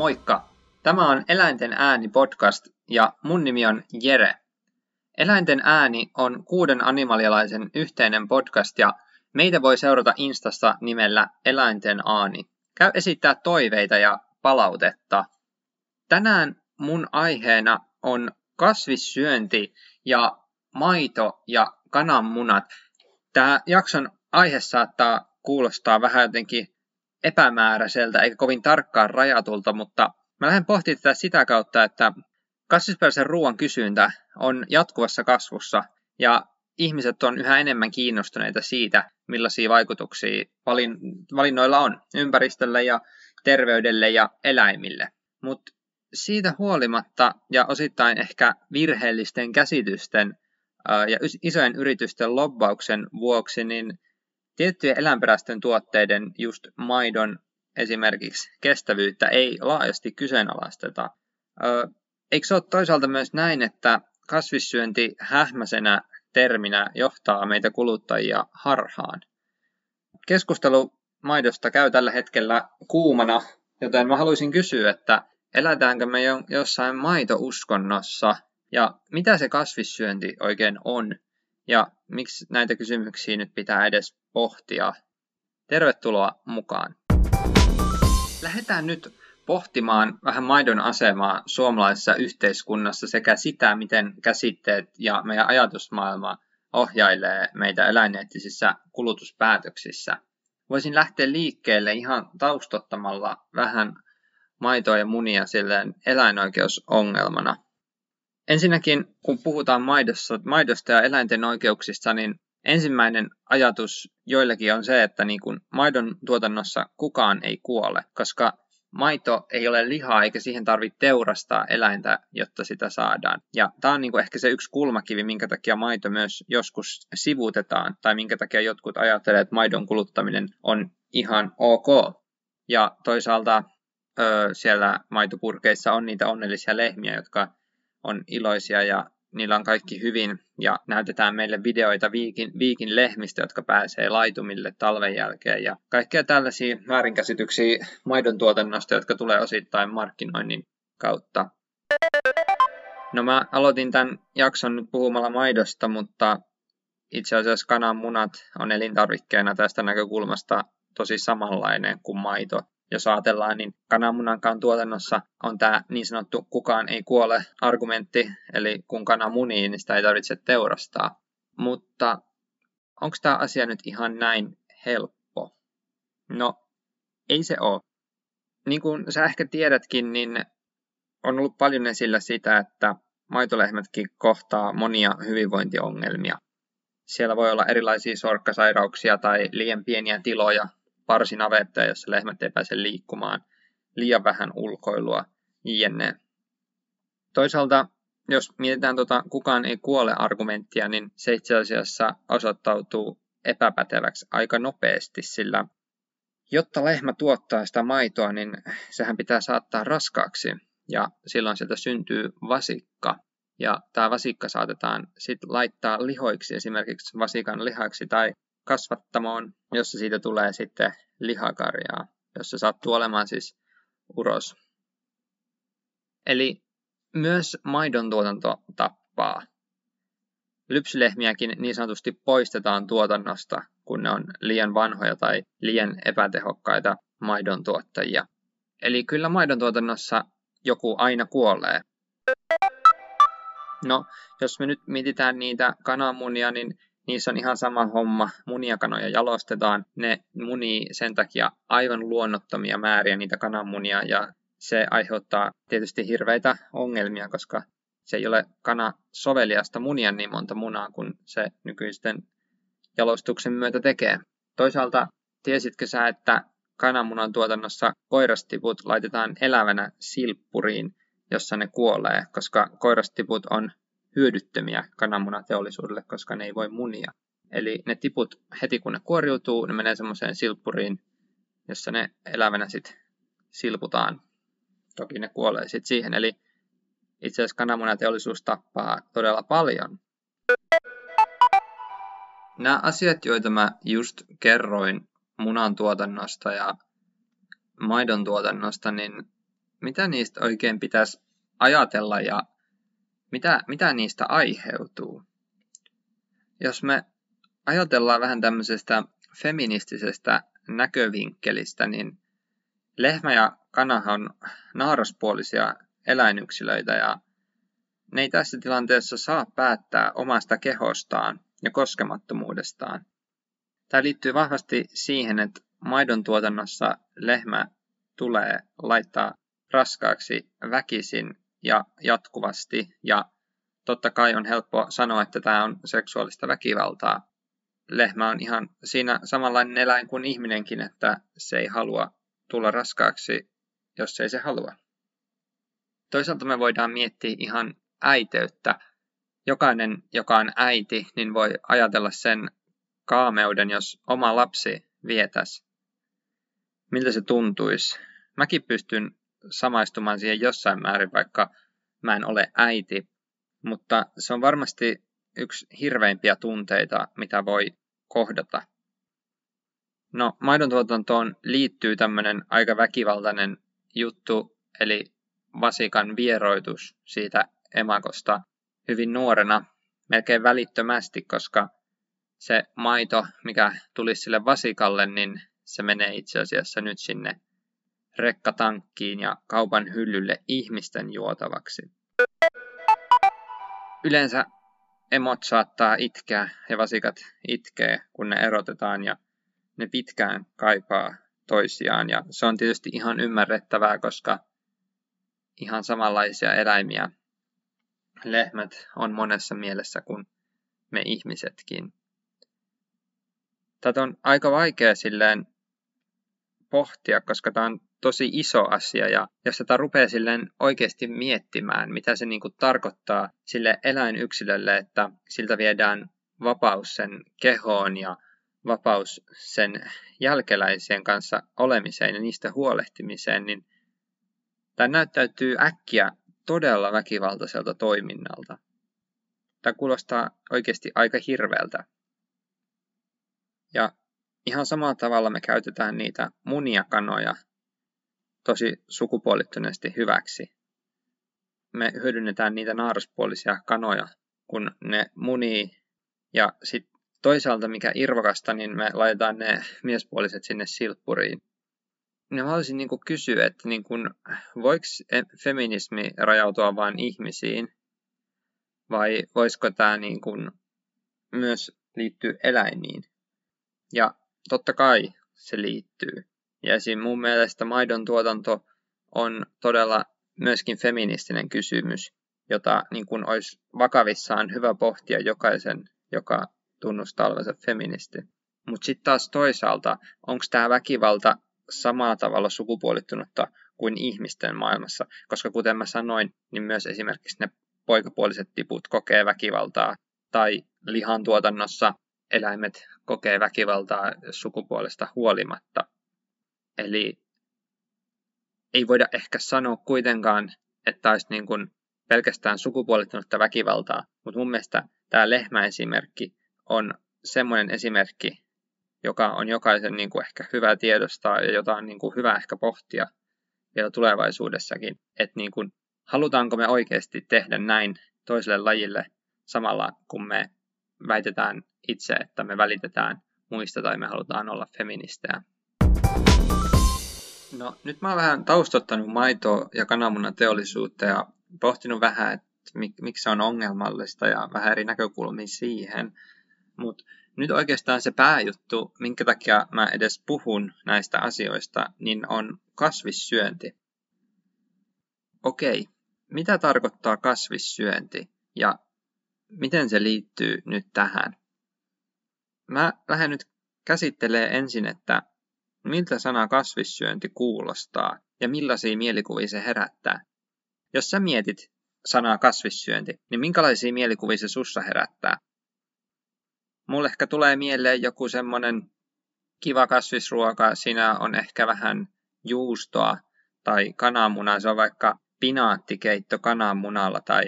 Moikka! Tämä on Eläinten ääni podcast ja mun nimi on Jere. Eläinten ääni on kuuden animalialaisen yhteinen podcast ja meitä voi seurata Instassa nimellä Eläinten ääni. Käy esittää toiveita ja palautetta. Tänään mun aiheena on kasvissyönti ja maito ja kananmunat. Tämä jakson aihe saattaa kuulostaa vähän jotenkin epämääräiseltä eikä kovin tarkkaan rajatulta, mutta mä lähden pohtimaan tätä sitä kautta, että kasvisperäisen ruoan kysyntä on jatkuvassa kasvussa ja ihmiset on yhä enemmän kiinnostuneita siitä, millaisia vaikutuksia valin, valinnoilla on ympäristölle ja terveydelle ja eläimille. Mutta siitä huolimatta ja osittain ehkä virheellisten käsitysten ja isojen yritysten lobbauksen vuoksi, niin tiettyjen eläinperäisten tuotteiden, just maidon esimerkiksi, kestävyyttä ei laajasti kyseenalaisteta. Eikö se ole toisaalta myös näin, että kasvissyönti hähmäisenä terminä johtaa meitä kuluttajia harhaan? Keskustelu maidosta käy tällä hetkellä kuumana, joten mä haluaisin kysyä, että elätäänkö me jo jossain maitouskonnossa ja mitä se kasvissyönti oikein on ja miksi näitä kysymyksiä nyt pitää edes pohtia. Tervetuloa mukaan. Lähdetään nyt pohtimaan vähän maidon asemaa suomalaisessa yhteiskunnassa sekä sitä, miten käsitteet ja meidän ajatusmaailma ohjailee meitä eläineettisissä kulutuspäätöksissä. Voisin lähteä liikkeelle ihan taustottamalla vähän maitoa ja munia silleen eläinoikeusongelmana. Ensinnäkin, kun puhutaan maidosta, maidosta ja eläinten oikeuksista, niin ensimmäinen ajatus joillakin on se, että niin kuin maidon tuotannossa kukaan ei kuole, koska maito ei ole lihaa eikä siihen tarvitse teurastaa eläintä, jotta sitä saadaan. Ja tämä on niin kuin ehkä se yksi kulmakivi, minkä takia maito myös joskus sivuutetaan, tai minkä takia jotkut ajattelevat, että maidon kuluttaminen on ihan ok. Ja toisaalta ö, siellä maitopurkeissa on niitä onnellisia lehmiä, jotka on iloisia ja niillä on kaikki hyvin ja näytetään meille videoita viikin, viikin lehmistä, jotka pääsee laitumille talven jälkeen ja kaikkea tällaisia väärinkäsityksiä maidon tuotannosta, jotka tulee osittain markkinoinnin kautta. No mä aloitin tämän jakson nyt puhumalla maidosta, mutta itse asiassa kananmunat on elintarvikkeena tästä näkökulmasta tosi samanlainen kuin maito jos ajatellaan, niin kananmunankaan tuotannossa on tämä niin sanottu kukaan ei kuole argumentti, eli kun kana munii, niin sitä ei tarvitse teurastaa. Mutta onko tämä asia nyt ihan näin helppo? No, ei se ole. Niin kuin sä ehkä tiedätkin, niin on ollut paljon esillä sitä, että maitolehmätkin kohtaa monia hyvinvointiongelmia. Siellä voi olla erilaisia sorkkasairauksia tai liian pieniä tiloja parsinavetteja, jossa lehmät ei pääse liikkumaan, liian vähän ulkoilua, jne. Toisaalta, jos mietitään tuota kukaan ei kuole argumenttia, niin se itse asiassa osoittautuu epäpäteväksi aika nopeasti, sillä jotta lehmä tuottaa sitä maitoa, niin sehän pitää saattaa raskaaksi ja silloin sieltä syntyy vasikka. Ja tämä vasikka saatetaan sitten laittaa lihoiksi, esimerkiksi vasikan lihaksi tai kasvattamoon, jossa siitä tulee sitten lihakarjaa, jossa sattuu olemaan siis uros. Eli myös maidon tuotanto tappaa. Lypsylehmiäkin niin sanotusti poistetaan tuotannosta, kun ne on liian vanhoja tai liian epätehokkaita maidon tuottajia. Eli kyllä maidon tuotannossa joku aina kuolee. No, jos me nyt mietitään niitä kananmunia, niin niissä on ihan sama homma. Muniakanoja jalostetaan. Ne munii sen takia aivan luonnottomia määriä niitä kananmunia ja se aiheuttaa tietysti hirveitä ongelmia, koska se ei ole kana soveliasta munia niin monta munaa kuin se nykyisten jalostuksen myötä tekee. Toisaalta tiesitkö sä, että kananmunan tuotannossa koirastiput laitetaan elävänä silppuriin, jossa ne kuolee, koska koirastiput on hyödyttömiä kananmunateollisuudelle, koska ne ei voi munia. Eli ne tiput heti kun ne kuoriutuu, ne menee semmoiseen silppuriin, jossa ne elävänä sitten silputaan. Toki ne kuolee sitten siihen. Eli itse asiassa kananmunateollisuus tappaa todella paljon. Nämä asiat, joita mä just kerroin munan tuotannosta ja maidon tuotannosta, niin mitä niistä oikein pitäisi ajatella ja mitä, mitä niistä aiheutuu. Jos me ajatellaan vähän tämmöisestä feministisestä näkövinkkelistä, niin lehmä ja kanahan on naaraspuolisia eläinyksilöitä ja ne ei tässä tilanteessa saa päättää omasta kehostaan ja koskemattomuudestaan. Tämä liittyy vahvasti siihen, että maidon tuotannossa lehmä tulee laittaa raskaaksi väkisin ja jatkuvasti. Ja totta kai on helppo sanoa, että tämä on seksuaalista väkivaltaa. Lehmä on ihan siinä samanlainen eläin kuin ihminenkin, että se ei halua tulla raskaaksi, jos ei se halua. Toisaalta me voidaan miettiä ihan äiteyttä. Jokainen, joka on äiti, niin voi ajatella sen kaameuden, jos oma lapsi vietäisi. Miltä se tuntuisi? Mäkin pystyn samaistumaan siihen jossain määrin, vaikka mä en ole äiti, mutta se on varmasti yksi hirveimpiä tunteita, mitä voi kohdata. No, maidontuotantoon liittyy tämmöinen aika väkivaltainen juttu, eli vasikan vieroitus siitä emakosta hyvin nuorena, melkein välittömästi, koska se maito, mikä tulisi sille vasikalle, niin se menee itse asiassa nyt sinne rekkatankkiin ja kaupan hyllylle ihmisten juotavaksi. Yleensä emot saattaa itkeä ja vasikat itkee, kun ne erotetaan ja ne pitkään kaipaa toisiaan. Ja se on tietysti ihan ymmärrettävää, koska ihan samanlaisia eläimiä lehmät on monessa mielessä kuin me ihmisetkin. Tätä on aika vaikea silleen pohtia, koska tämä on tosi iso asia ja jos tätä rupeaa silleen oikeasti miettimään, mitä se niin kuin tarkoittaa sille eläinyksilölle, että siltä viedään vapaus sen kehoon ja vapaus sen jälkeläisien kanssa olemiseen ja niistä huolehtimiseen, niin tämä näyttäytyy äkkiä todella väkivaltaiselta toiminnalta. Tämä kuulostaa oikeasti aika hirveältä. Ja ihan samalla tavalla me käytetään niitä munia kanoja tosi sukupuolittuneesti hyväksi. Me hyödynnetään niitä naaraspuolisia kanoja, kun ne munii. Ja sitten toisaalta, mikä irvokasta, niin me laitetaan ne miespuoliset sinne silppuriin. Ja mä haluaisin niin kysyä, että niin kuin, voiko feminismi rajautua vain ihmisiin, vai voisiko tämä niin kuin myös liittyä eläimiin? Ja totta kai se liittyy. Ja esim. mun mielestä maidon tuotanto on todella myöskin feministinen kysymys, jota niin kuin olisi vakavissaan hyvä pohtia jokaisen, joka tunnustaa olevansa feministi. Mutta sitten taas toisaalta, onko tämä väkivalta samalla tavalla sukupuolittunutta kuin ihmisten maailmassa? Koska kuten mä sanoin, niin myös esimerkiksi ne poikapuoliset tiput kokee väkivaltaa, tai lihan tuotannossa eläimet kokee väkivaltaa sukupuolesta huolimatta. Eli ei voida ehkä sanoa kuitenkaan, että olisi niin kuin pelkästään sukupuolittunutta väkivaltaa, mutta mun mielestä tämä lehmäesimerkki on semmoinen esimerkki, joka on jokaisen niin kuin ehkä hyvä tiedostaa ja jota on niin kuin hyvä ehkä pohtia vielä tulevaisuudessakin, että niin kuin, halutaanko me oikeasti tehdä näin toiselle lajille samalla kun me väitetään itse, että me välitetään muista tai me halutaan olla feministejä. No nyt mä oon vähän taustottanut maito- ja kananmunan teollisuutta ja pohtinut vähän, että mik, miksi se on ongelmallista ja vähän eri näkökulmia siihen. Mutta nyt oikeastaan se pääjuttu, minkä takia mä edes puhun näistä asioista, niin on kasvissyönti. Okei, mitä tarkoittaa kasvissyönti ja miten se liittyy nyt tähän? Mä lähden nyt käsittelee ensin, että miltä sana kasvissyönti kuulostaa ja millaisia mielikuvia se herättää. Jos sä mietit sanaa kasvissyönti, niin minkälaisia mielikuvia se sussa herättää? Mulle ehkä tulee mieleen joku semmonen kiva kasvisruoka, siinä on ehkä vähän juustoa tai kananmunaa, se on vaikka pinaattikeitto kananmunalla tai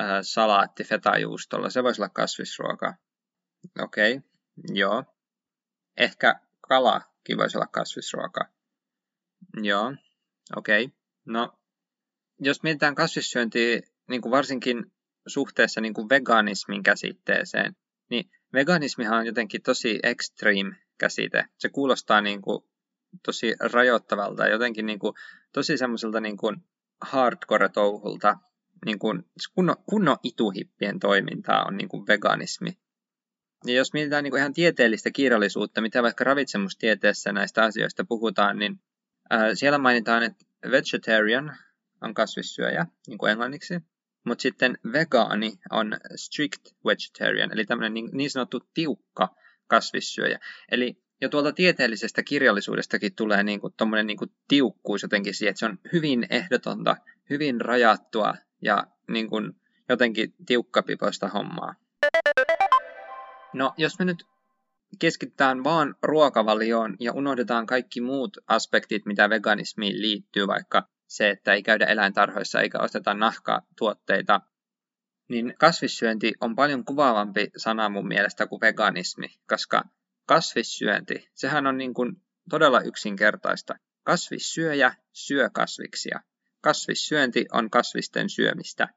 äh, salaatti fetajuustolla, se voisi olla kasvisruoka. Okei, okay. joo. Ehkä kala voisi olla kasvisruoka. Joo, okei. Okay. No, jos mietitään kasvissyöntiä niin kuin varsinkin suhteessa niin kuin veganismin käsitteeseen, niin veganismihan on jotenkin tosi extreme käsite. Se kuulostaa niin kuin tosi rajoittavalta ja jotenkin niin kuin, tosi semmoiselta niin kuin hardcore-touhulta. Niin kuin, kunnon, kunnon ituhippien toimintaa on niin kuin veganismi. Ja jos mietitään niin kuin ihan tieteellistä kirjallisuutta, mitä vaikka ravitsemustieteessä näistä asioista puhutaan, niin ää, siellä mainitaan, että vegetarian on kasvissyöjä, niin kuin englanniksi, mutta sitten vegaani on strict vegetarian, eli tämmöinen niin, niin sanottu tiukka kasvissyöjä. Eli jo tuolta tieteellisestä kirjallisuudestakin tulee niin kuin, niin kuin tiukkuus jotenkin siihen, että se on hyvin ehdotonta, hyvin rajattua ja niin kuin, jotenkin tiukkapipoista hommaa. No, jos me nyt keskitytään vaan ruokavalioon ja unohdetaan kaikki muut aspektit, mitä veganismiin liittyy, vaikka se, että ei käydä eläintarhoissa eikä osteta nahkatuotteita, niin kasvissyönti on paljon kuvaavampi sana mun mielestä kuin veganismi, koska kasvissyönti, sehän on niin kuin todella yksinkertaista. Kasvissyöjä syö kasviksia. Kasvissyönti on kasvisten syömistä.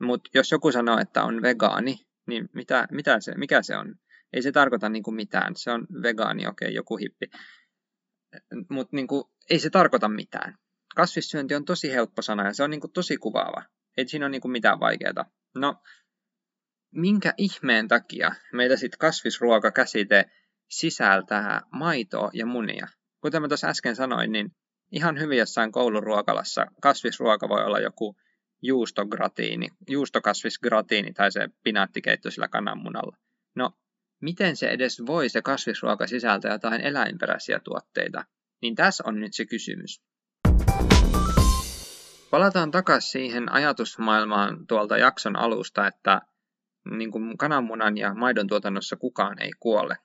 Mutta jos joku sanoo, että on vegaani, niin mitä, mitä se, mikä se on? Ei se tarkoita niin kuin mitään. Se on vegaani, okei, okay, joku hippi. Mutta niin ei se tarkoita mitään. Kasvissyönti on tosi helppo sana ja se on niin kuin tosi kuvaava. Ei siinä ole niin kuin mitään vaikeaa. No, minkä ihmeen takia meitä sitten kasvisruoka-käsite sisältää maitoa ja munia? Kuten mä tuossa äsken sanoin, niin ihan hyvin jossain kouluruokalassa kasvisruoka voi olla joku juustogratiini, juustokasvisgratiini tai se pinaattikeitto sillä kananmunalla. No, miten se edes voi se kasvisruoka sisältää jotain eläinperäisiä tuotteita? Niin tässä on nyt se kysymys. Palataan takaisin siihen ajatusmaailmaan tuolta jakson alusta, että niin kuin kananmunan ja maidon tuotannossa kukaan ei kuole.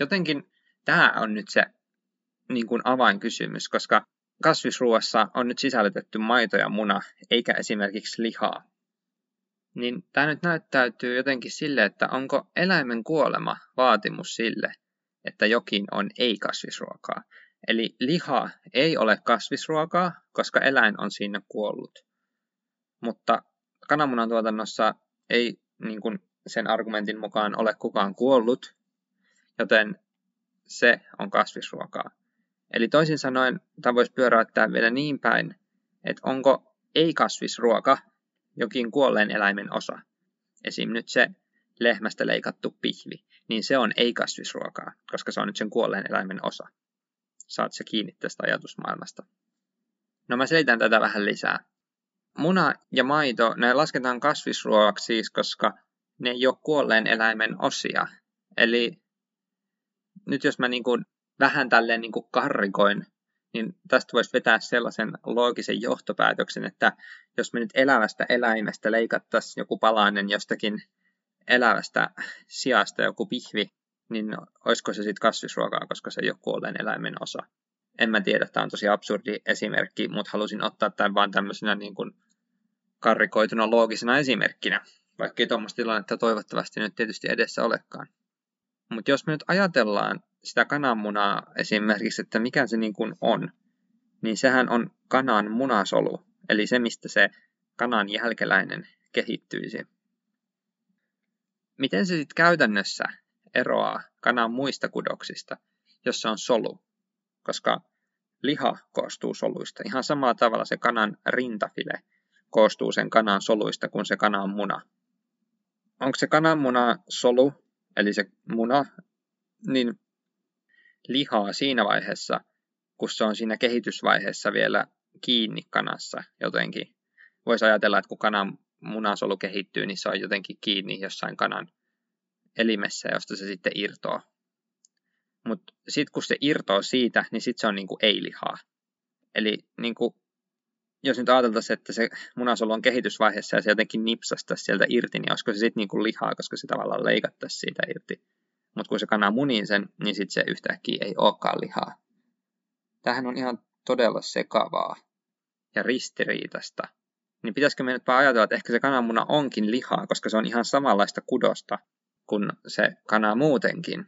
Jotenkin tämä on nyt se niin kuin avainkysymys, koska kasvisruoassa on nyt sisällytetty maito ja muna, eikä esimerkiksi lihaa. Niin tämä nyt näyttäytyy jotenkin sille, että onko eläimen kuolema vaatimus sille, että jokin on ei-kasvisruokaa. Eli liha ei ole kasvisruokaa, koska eläin on siinä kuollut. Mutta kananmunan tuotannossa ei niin kuin sen argumentin mukaan ole kukaan kuollut, joten se on kasvisruokaa. Eli toisin sanoen tämä voisi pyöräyttää vielä niin päin, että onko ei-kasvisruoka jokin kuolleen eläimen osa. Esim. nyt se lehmästä leikattu pihvi, niin se on ei-kasvisruokaa, koska se on nyt sen kuolleen eläimen osa. Saat se kiinni tästä ajatusmaailmasta. No mä selitän tätä vähän lisää. Muna ja maito, ne lasketaan kasvisruoaksi siis, koska ne ei ole kuolleen eläimen osia. Eli nyt jos mä niin kuin vähän tälleen niin kuin karrikoin, niin tästä voisi vetää sellaisen loogisen johtopäätöksen, että jos me nyt elävästä eläimestä leikattaisiin joku palainen jostakin elävästä sijasta, joku pihvi, niin olisiko se sitten kasvisruokaa, koska se ei ole kuolleen eläimen osa. En mä tiedä, tämä on tosi absurdi esimerkki, mutta halusin ottaa tämän vaan tämmöisenä niin kuin karrikoituna loogisena esimerkkinä, vaikka ei tuommoista tilannetta toivottavasti nyt tietysti edessä olekaan. Mutta jos me nyt ajatellaan sitä kananmunaa esimerkiksi, että mikä se niin kuin on, niin sehän on kanan munasolu, eli se, mistä se kanan jälkeläinen kehittyisi. Miten se sitten käytännössä eroaa kanan muista kudoksista, jos se on solu? Koska liha koostuu soluista. Ihan samalla tavalla se kanan rintafile koostuu sen kanan soluista kuin se kanan muna. Onko se kananmuna solu, eli se muna, niin lihaa siinä vaiheessa, kun se on siinä kehitysvaiheessa vielä kiinni kanassa jotenkin. Voisi ajatella, että kun kanan munasolu kehittyy, niin se on jotenkin kiinni jossain kanan elimessä, josta se sitten irtoaa. Mutta sitten kun se irtoaa siitä, niin sitten se on niinku ei-lihaa. Eli niinku, jos nyt ajateltaisiin, että se munasolu on kehitysvaiheessa ja se jotenkin nipsastaisi sieltä irti, niin olisiko se sitten niinku lihaa, koska se tavallaan leikattaisi siitä irti. Mutta kun se kana munii sen, niin sitten se yhtäkkiä ei olekaan lihaa. Tähän on ihan todella sekavaa ja ristiriitasta. Niin pitäisikö me nyt ajatella, että ehkä se kananmuna onkin lihaa, koska se on ihan samanlaista kudosta kuin se kana muutenkin.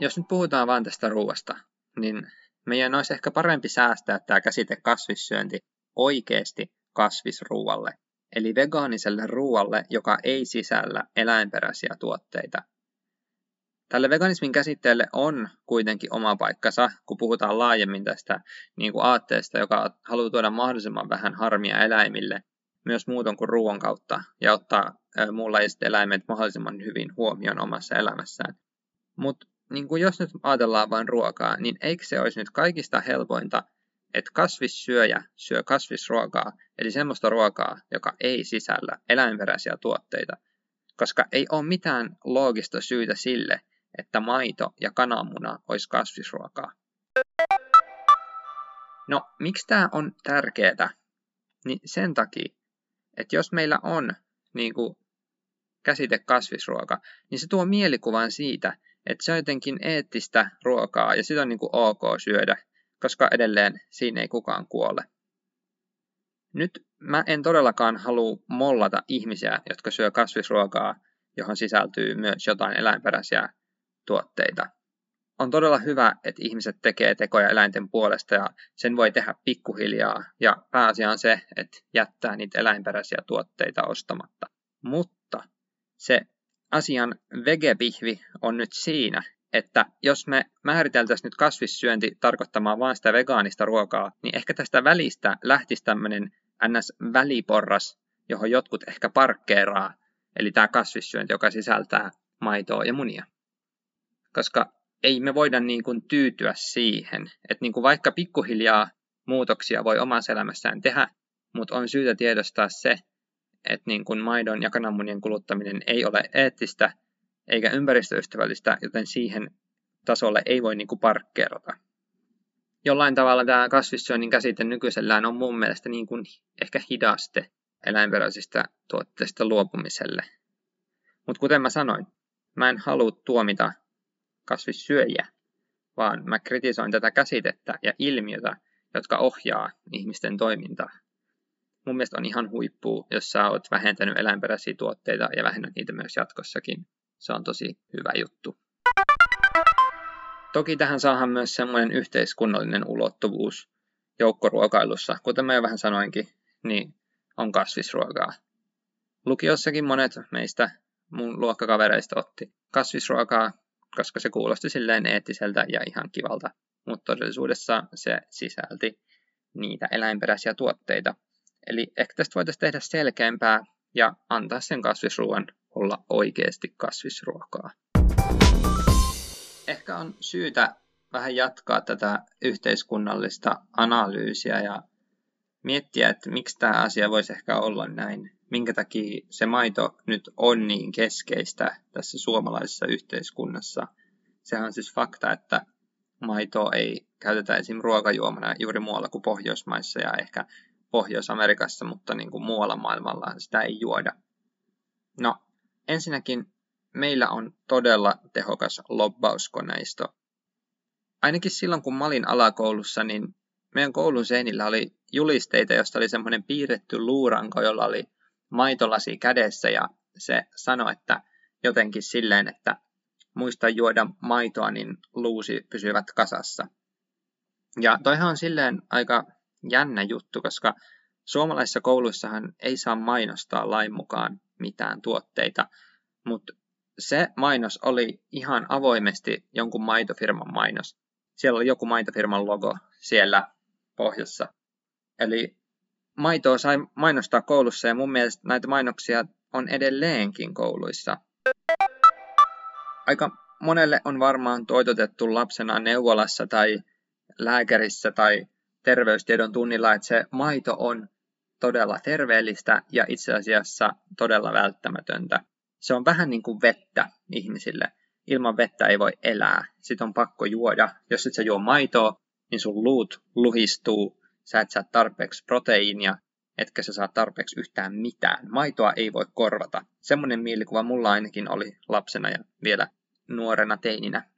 Jos nyt puhutaan vain tästä ruoasta, niin meidän olisi ehkä parempi säästää tämä käsite kasvissyönti oikeasti kasvisruualle, eli vegaaniselle ruualle, joka ei sisällä eläinperäisiä tuotteita. Tälle veganismin käsitteelle on kuitenkin oma paikkansa, kun puhutaan laajemmin tästä niin kuin aatteesta, joka haluaa tuoda mahdollisimman vähän harmia eläimille, myös muuton kuin ruoan kautta, ja ottaa muunlaiset eläimet mahdollisimman hyvin huomioon omassa elämässään. Mutta niin jos nyt ajatellaan vain ruokaa, niin eikö se olisi nyt kaikista helpointa, että kasvissyöjä syö kasvisruokaa, eli semmoista ruokaa, joka ei sisällä eläinperäisiä tuotteita, koska ei ole mitään loogista syytä sille, että maito ja kananmuna olisi kasvisruokaa. No, miksi tämä on tärkeää? Niin sen takia, että jos meillä on niin kuin, käsite kasvisruoka, niin se tuo mielikuvan siitä, että se on jotenkin eettistä ruokaa ja sitä on niin kuin ok syödä, koska edelleen siinä ei kukaan kuole. Nyt mä en todellakaan halua mollata ihmisiä, jotka syö kasvisruokaa, johon sisältyy myös jotain eläinperäisiä tuotteita. On todella hyvä, että ihmiset tekee tekoja eläinten puolesta ja sen voi tehdä pikkuhiljaa ja pääasia on se, että jättää niitä eläinperäisiä tuotteita ostamatta. Mutta se asian vegebihvi on nyt siinä, että jos me määriteltäisiin nyt kasvissyönti tarkoittamaan vain sitä vegaanista ruokaa, niin ehkä tästä välistä lähtisi tämmöinen ns-väliporras, johon jotkut ehkä parkkeeraa, eli tämä kasvissyönti, joka sisältää maitoa ja munia. Koska ei me voida niin kuin tyytyä siihen, että niin kuin vaikka pikkuhiljaa muutoksia voi omassa elämässään tehdä, mutta on syytä tiedostaa se, että niin kuin maidon ja kananmunien kuluttaminen ei ole eettistä eikä ympäristöystävällistä, joten siihen tasolle ei voi niin kuin parkkeerata. Jollain tavalla tämä kasvissyönnin käsite nykyisellään on mun mielestä niin kuin ehkä hidaste eläinperäisistä tuotteista luopumiselle. Mutta kuten mä sanoin, mä en halua tuomita kasvissyöjiä, vaan mä kritisoin tätä käsitettä ja ilmiötä, jotka ohjaa ihmisten toimintaa mun mielestä on ihan huippu, jos sä oot vähentänyt eläinperäisiä tuotteita ja vähennät niitä myös jatkossakin. Se on tosi hyvä juttu. Toki tähän saahan myös semmoinen yhteiskunnallinen ulottuvuus joukkoruokailussa, kuten mä jo vähän sanoinkin, niin on kasvisruokaa. Lukiossakin monet meistä mun luokkakavereista otti kasvisruokaa, koska se kuulosti silleen eettiseltä ja ihan kivalta, mutta todellisuudessa se sisälti niitä eläinperäisiä tuotteita, Eli ehkä tästä voitaisiin tehdä selkeämpää ja antaa sen kasvisruoan olla oikeasti kasvisruokaa. Ehkä on syytä vähän jatkaa tätä yhteiskunnallista analyysiä ja miettiä, että miksi tämä asia voisi ehkä olla näin. Minkä takia se maito nyt on niin keskeistä tässä suomalaisessa yhteiskunnassa. Sehän on siis fakta, että maitoa ei käytetä esim. ruokajuomana juuri muualla kuin Pohjoismaissa ja ehkä Pohjois-Amerikassa, mutta niin kuin muualla maailmalla sitä ei juoda. No, ensinnäkin meillä on todella tehokas lobbauskoneisto. Ainakin silloin, kun mä olin alakoulussa, niin meidän koulun seinillä oli julisteita, josta oli semmoinen piirretty luuranko, jolla oli maitolasi kädessä ja se sanoi, että jotenkin silleen, että muista juoda maitoa, niin luusi pysyvät kasassa. Ja toihan on silleen aika jännä juttu, koska suomalaisissa kouluissahan ei saa mainostaa lain mukaan mitään tuotteita, mutta se mainos oli ihan avoimesti jonkun maitofirman mainos. Siellä oli joku maitofirman logo siellä pohjassa. Eli maitoa sai mainostaa koulussa ja mun mielestä näitä mainoksia on edelleenkin kouluissa. Aika monelle on varmaan toitotettu lapsena neuvolassa tai lääkärissä tai terveystiedon tunnilla, että se maito on todella terveellistä ja itse asiassa todella välttämätöntä. Se on vähän niin kuin vettä ihmisille. Ilman vettä ei voi elää. Sitten on pakko juoda. Jos et sä juo maitoa, niin sun luut luhistuu. Sä et saa tarpeeksi proteiinia, etkä sä saa tarpeeksi yhtään mitään. Maitoa ei voi korvata. Semmoinen mielikuva mulla ainakin oli lapsena ja vielä nuorena teininä.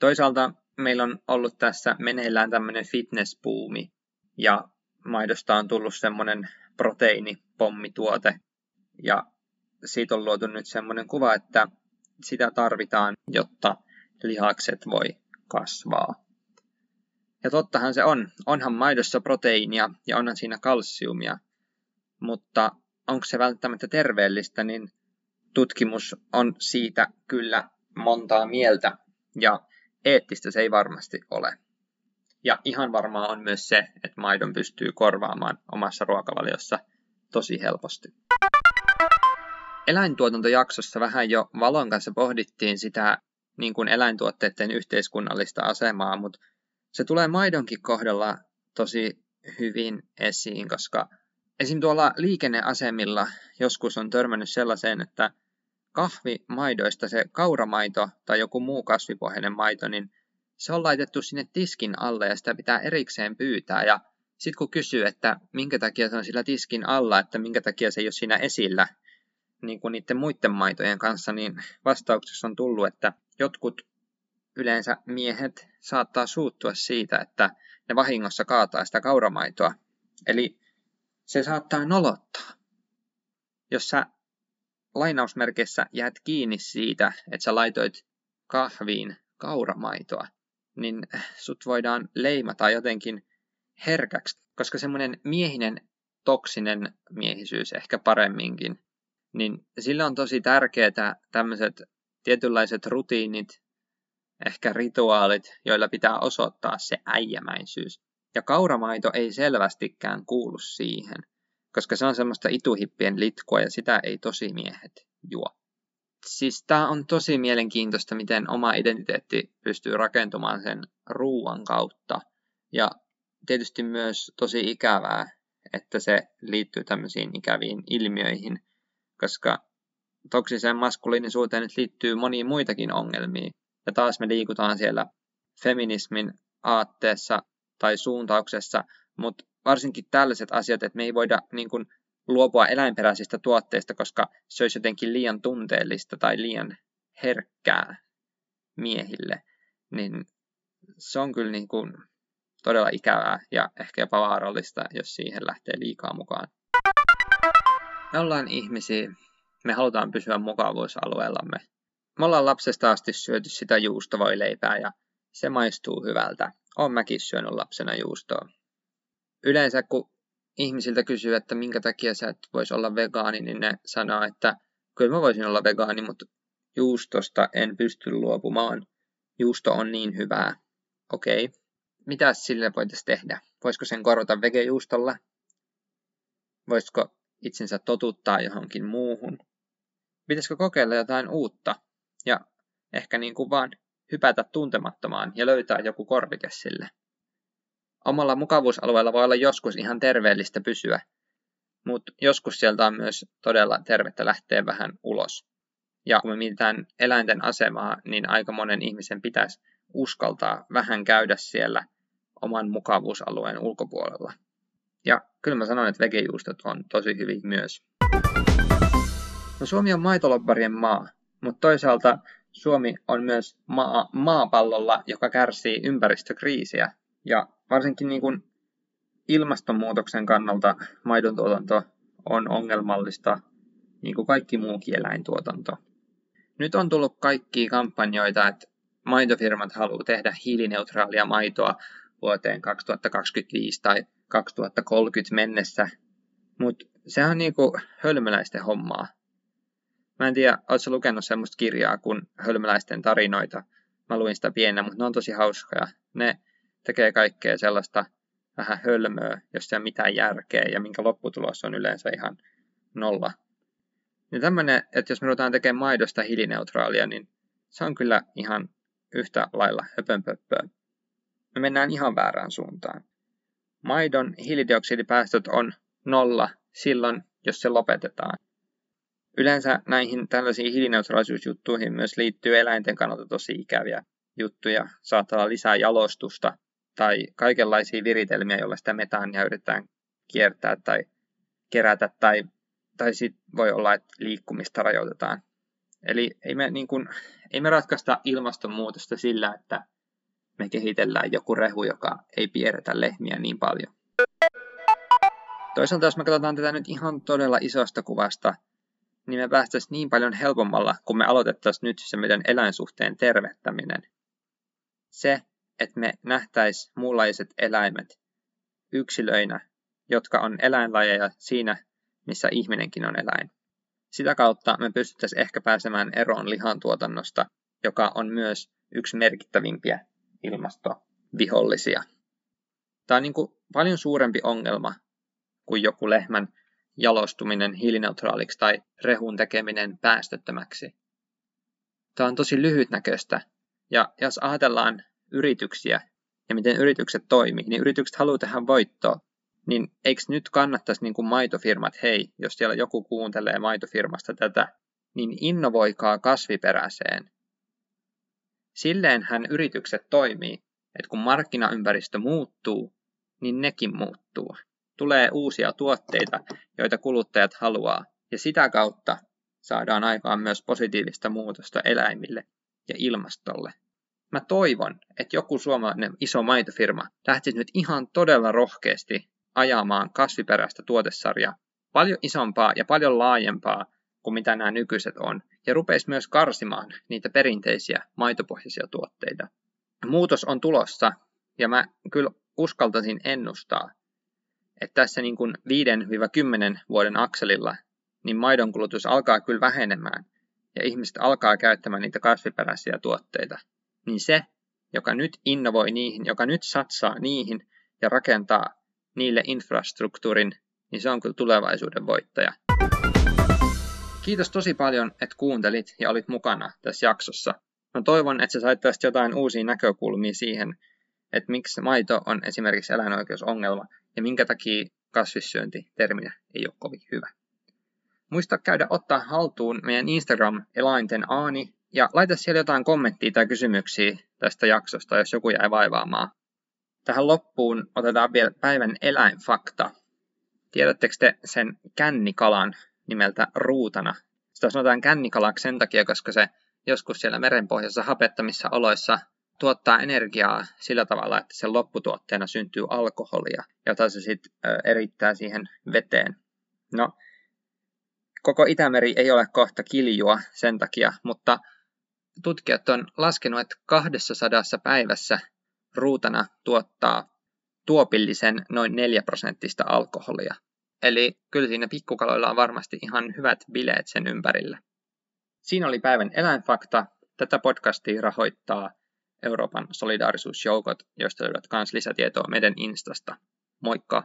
Toisaalta meillä on ollut tässä meneillään tämmöinen fitnessbuumi ja maidosta on tullut semmoinen proteiinipommituote ja siitä on luotu nyt semmoinen kuva, että sitä tarvitaan, jotta lihakset voi kasvaa. Ja tottahan se on. Onhan maidossa proteiinia ja onhan siinä kalsiumia. Mutta onko se välttämättä terveellistä, niin tutkimus on siitä kyllä montaa mieltä. Ja eettistä se ei varmasti ole. Ja ihan varmaa on myös se, että maidon pystyy korvaamaan omassa ruokavaliossa tosi helposti. Eläintuotantojaksossa vähän jo Valon kanssa pohdittiin sitä niin kuin eläintuotteiden yhteiskunnallista asemaa, mutta se tulee maidonkin kohdalla tosi hyvin esiin, koska esim. tuolla liikenneasemilla joskus on törmännyt sellaiseen, että kahvimaidoista se kauramaito tai joku muu kasvipohjainen maito, niin se on laitettu sinne tiskin alle ja sitä pitää erikseen pyytää. Ja sitten kun kysyy, että minkä takia se on sillä tiskin alla, että minkä takia se ei ole siinä esillä, niin kuin niiden muiden maitojen kanssa, niin vastauksessa on tullut, että jotkut yleensä miehet saattaa suuttua siitä, että ne vahingossa kaataa sitä kauramaitoa. Eli se saattaa nolottaa. Jos sä lainausmerkeissä jäät kiinni siitä, että sä laitoit kahviin kauramaitoa, niin sut voidaan leimata jotenkin herkäksi, koska semmoinen miehinen toksinen miehisyys ehkä paremminkin, niin sillä on tosi tärkeää tämmöiset tietynlaiset rutiinit, ehkä rituaalit, joilla pitää osoittaa se äijämäisyys. Ja kauramaito ei selvästikään kuulu siihen, koska se on semmoista ituhippien litkua ja sitä ei tosi miehet juo. Siis tämä on tosi mielenkiintoista, miten oma identiteetti pystyy rakentumaan sen ruuan kautta. Ja tietysti myös tosi ikävää, että se liittyy tämmöisiin ikäviin ilmiöihin, koska toksiseen maskuliinisuuteen nyt liittyy moniin muitakin ongelmia. Ja taas me liikutaan siellä feminismin aatteessa tai suuntauksessa, mutta varsinkin tällaiset asiat, että me ei voida niin kuin, luopua eläinperäisistä tuotteista, koska se olisi jotenkin liian tunteellista tai liian herkkää miehille, niin se on kyllä niin kuin todella ikävää ja ehkä jopa vaarallista, jos siihen lähtee liikaa mukaan. Me ollaan ihmisiä, me halutaan pysyä mukavuusalueellamme. Me ollaan lapsesta asti syöty sitä juustovoileipää ja se maistuu hyvältä. Olen mäkin syönyt lapsena juustoa. Yleensä kun ihmisiltä kysyy, että minkä takia sä et voisi olla vegaani, niin ne sanoo, että kyllä mä voisin olla vegaani, mutta juustosta en pysty luopumaan. Juusto on niin hyvää. Okei. Okay. Mitä sille voitaisiin tehdä? Voisiko sen korvata vegejuustolla? Voisiko itsensä totuttaa johonkin muuhun? Pitäisikö kokeilla jotain uutta ja ehkä niin kuin vaan hypätä tuntemattomaan ja löytää joku korvike sille? Omalla mukavuusalueella voi olla joskus ihan terveellistä pysyä, mutta joskus sieltä on myös todella tervettä lähteä vähän ulos. Ja kun me mietitään eläinten asemaa, niin aika monen ihmisen pitäisi uskaltaa vähän käydä siellä oman mukavuusalueen ulkopuolella. Ja kyllä mä sanon, että vegejuustot on tosi hyvin myös. No Suomi on maitolobbarien maa, mutta toisaalta Suomi on myös maa, maapallolla, joka kärsii ympäristökriisiä. Ja varsinkin niin kuin ilmastonmuutoksen kannalta maidon tuotanto on ongelmallista, niin kuin kaikki muukin eläintuotanto. Nyt on tullut kaikkia kampanjoita, että maitofirmat haluaa tehdä hiilineutraalia maitoa vuoteen 2025 tai 2030 mennessä, mutta sehän on niinku hölmöläisten hommaa. Mä en tiedä, ootko lukenut semmoista kirjaa kuin Hölmöläisten tarinoita. Mä luin sitä pienenä, mutta ne on tosi hauskoja. Ne tekee kaikkea sellaista vähän hölmöä, jos ei ole mitään järkeä ja minkä lopputulos on yleensä ihan nolla. Ja tämmönen, että jos me ruvetaan tekemään maidosta hiilineutraalia, niin se on kyllä ihan yhtä lailla höpönpöppöä. Me mennään ihan väärään suuntaan. Maidon hiilidioksidipäästöt on nolla silloin, jos se lopetetaan. Yleensä näihin tällaisiin hiilineutraalisuusjuttuihin myös liittyy eläinten kannalta tosi ikäviä juttuja. Saattaa olla lisää jalostusta tai kaikenlaisia viritelmiä, joilla sitä metaania yritetään kiertää tai kerätä tai, tai sit voi olla, että liikkumista rajoitetaan. Eli ei me, niin kun, ei me ratkaista ilmastonmuutosta sillä, että me kehitellään joku rehu, joka ei pieretä lehmiä niin paljon. Toisaalta jos me katsotaan tätä nyt ihan todella isosta kuvasta, niin me päästäisiin niin paljon helpommalla, kun me aloitettaisiin nyt se meidän eläinsuhteen tervettäminen. Se, että me nähtäis muunlaiset eläimet yksilöinä, jotka on eläinlajeja siinä, missä ihminenkin on eläin. Sitä kautta me pystyttäisiin ehkä pääsemään eroon lihantuotannosta, joka on myös yksi merkittävimpiä ilmastovihollisia. Tämä on niin kuin paljon suurempi ongelma kuin joku lehmän jalostuminen hiilineutraaliksi tai rehun tekeminen päästöttömäksi. Tämä on tosi lyhytnäköistä, ja jos ajatellaan yrityksiä ja miten yritykset toimii, niin yritykset haluaa tehdä voittoa, niin eikö nyt kannattaisi niin kuin maitofirmat, hei, jos siellä joku kuuntelee maitofirmasta tätä, niin innovoikaa kasviperäiseen. Silleenhän yritykset toimii, että kun markkinaympäristö muuttuu, niin nekin muuttuu. Tulee uusia tuotteita, joita kuluttajat haluaa, ja sitä kautta saadaan aikaan myös positiivista muutosta eläimille ja ilmastolle. Mä toivon, että joku suomalainen iso maitofirma lähtisi nyt ihan todella rohkeasti ajamaan kasviperäistä tuotesarjaa, paljon isompaa ja paljon laajempaa kuin mitä nämä nykyiset on, ja rupeisi myös karsimaan niitä perinteisiä maitopohjaisia tuotteita. Muutos on tulossa, ja mä kyllä uskaltaisin ennustaa, että tässä niin kuin 5-10 vuoden akselilla niin maidon kulutus alkaa kyllä vähenemään ja ihmiset alkaa käyttämään niitä kasviperäisiä tuotteita, niin se, joka nyt innovoi niihin, joka nyt satsaa niihin ja rakentaa niille infrastruktuurin, niin se on kyllä tulevaisuuden voittaja. Kiitos tosi paljon, että kuuntelit ja olit mukana tässä jaksossa. Mä toivon, että sä sait tästä jotain uusia näkökulmia siihen, että miksi maito on esimerkiksi eläinoikeusongelma ja minkä takia kasvissyönti terminä ei ole kovin hyvä. Muista käydä ottaa haltuun meidän Instagram eläinten aani ja laita siellä jotain kommenttia tai kysymyksiä tästä jaksosta, jos joku jäi vaivaamaan. Tähän loppuun otetaan vielä päivän eläinfakta. Tiedättekö te sen kännikalan nimeltä ruutana? Sitä sanotaan kännikalaksi sen takia, koska se joskus siellä merenpohjassa hapettamissa oloissa tuottaa energiaa sillä tavalla, että sen lopputuotteena syntyy alkoholia, jota se sitten erittää siihen veteen. No, koko Itämeri ei ole kohta kiljua sen takia, mutta tutkijat on laskenut, että 200 päivässä ruutana tuottaa tuopillisen noin 4 prosenttista alkoholia. Eli kyllä siinä pikkukaloilla on varmasti ihan hyvät bileet sen ympärillä. Siinä oli päivän eläinfakta. Tätä podcastia rahoittaa Euroopan solidaarisuusjoukot, joista löydät myös lisätietoa meidän Instasta. Moikka!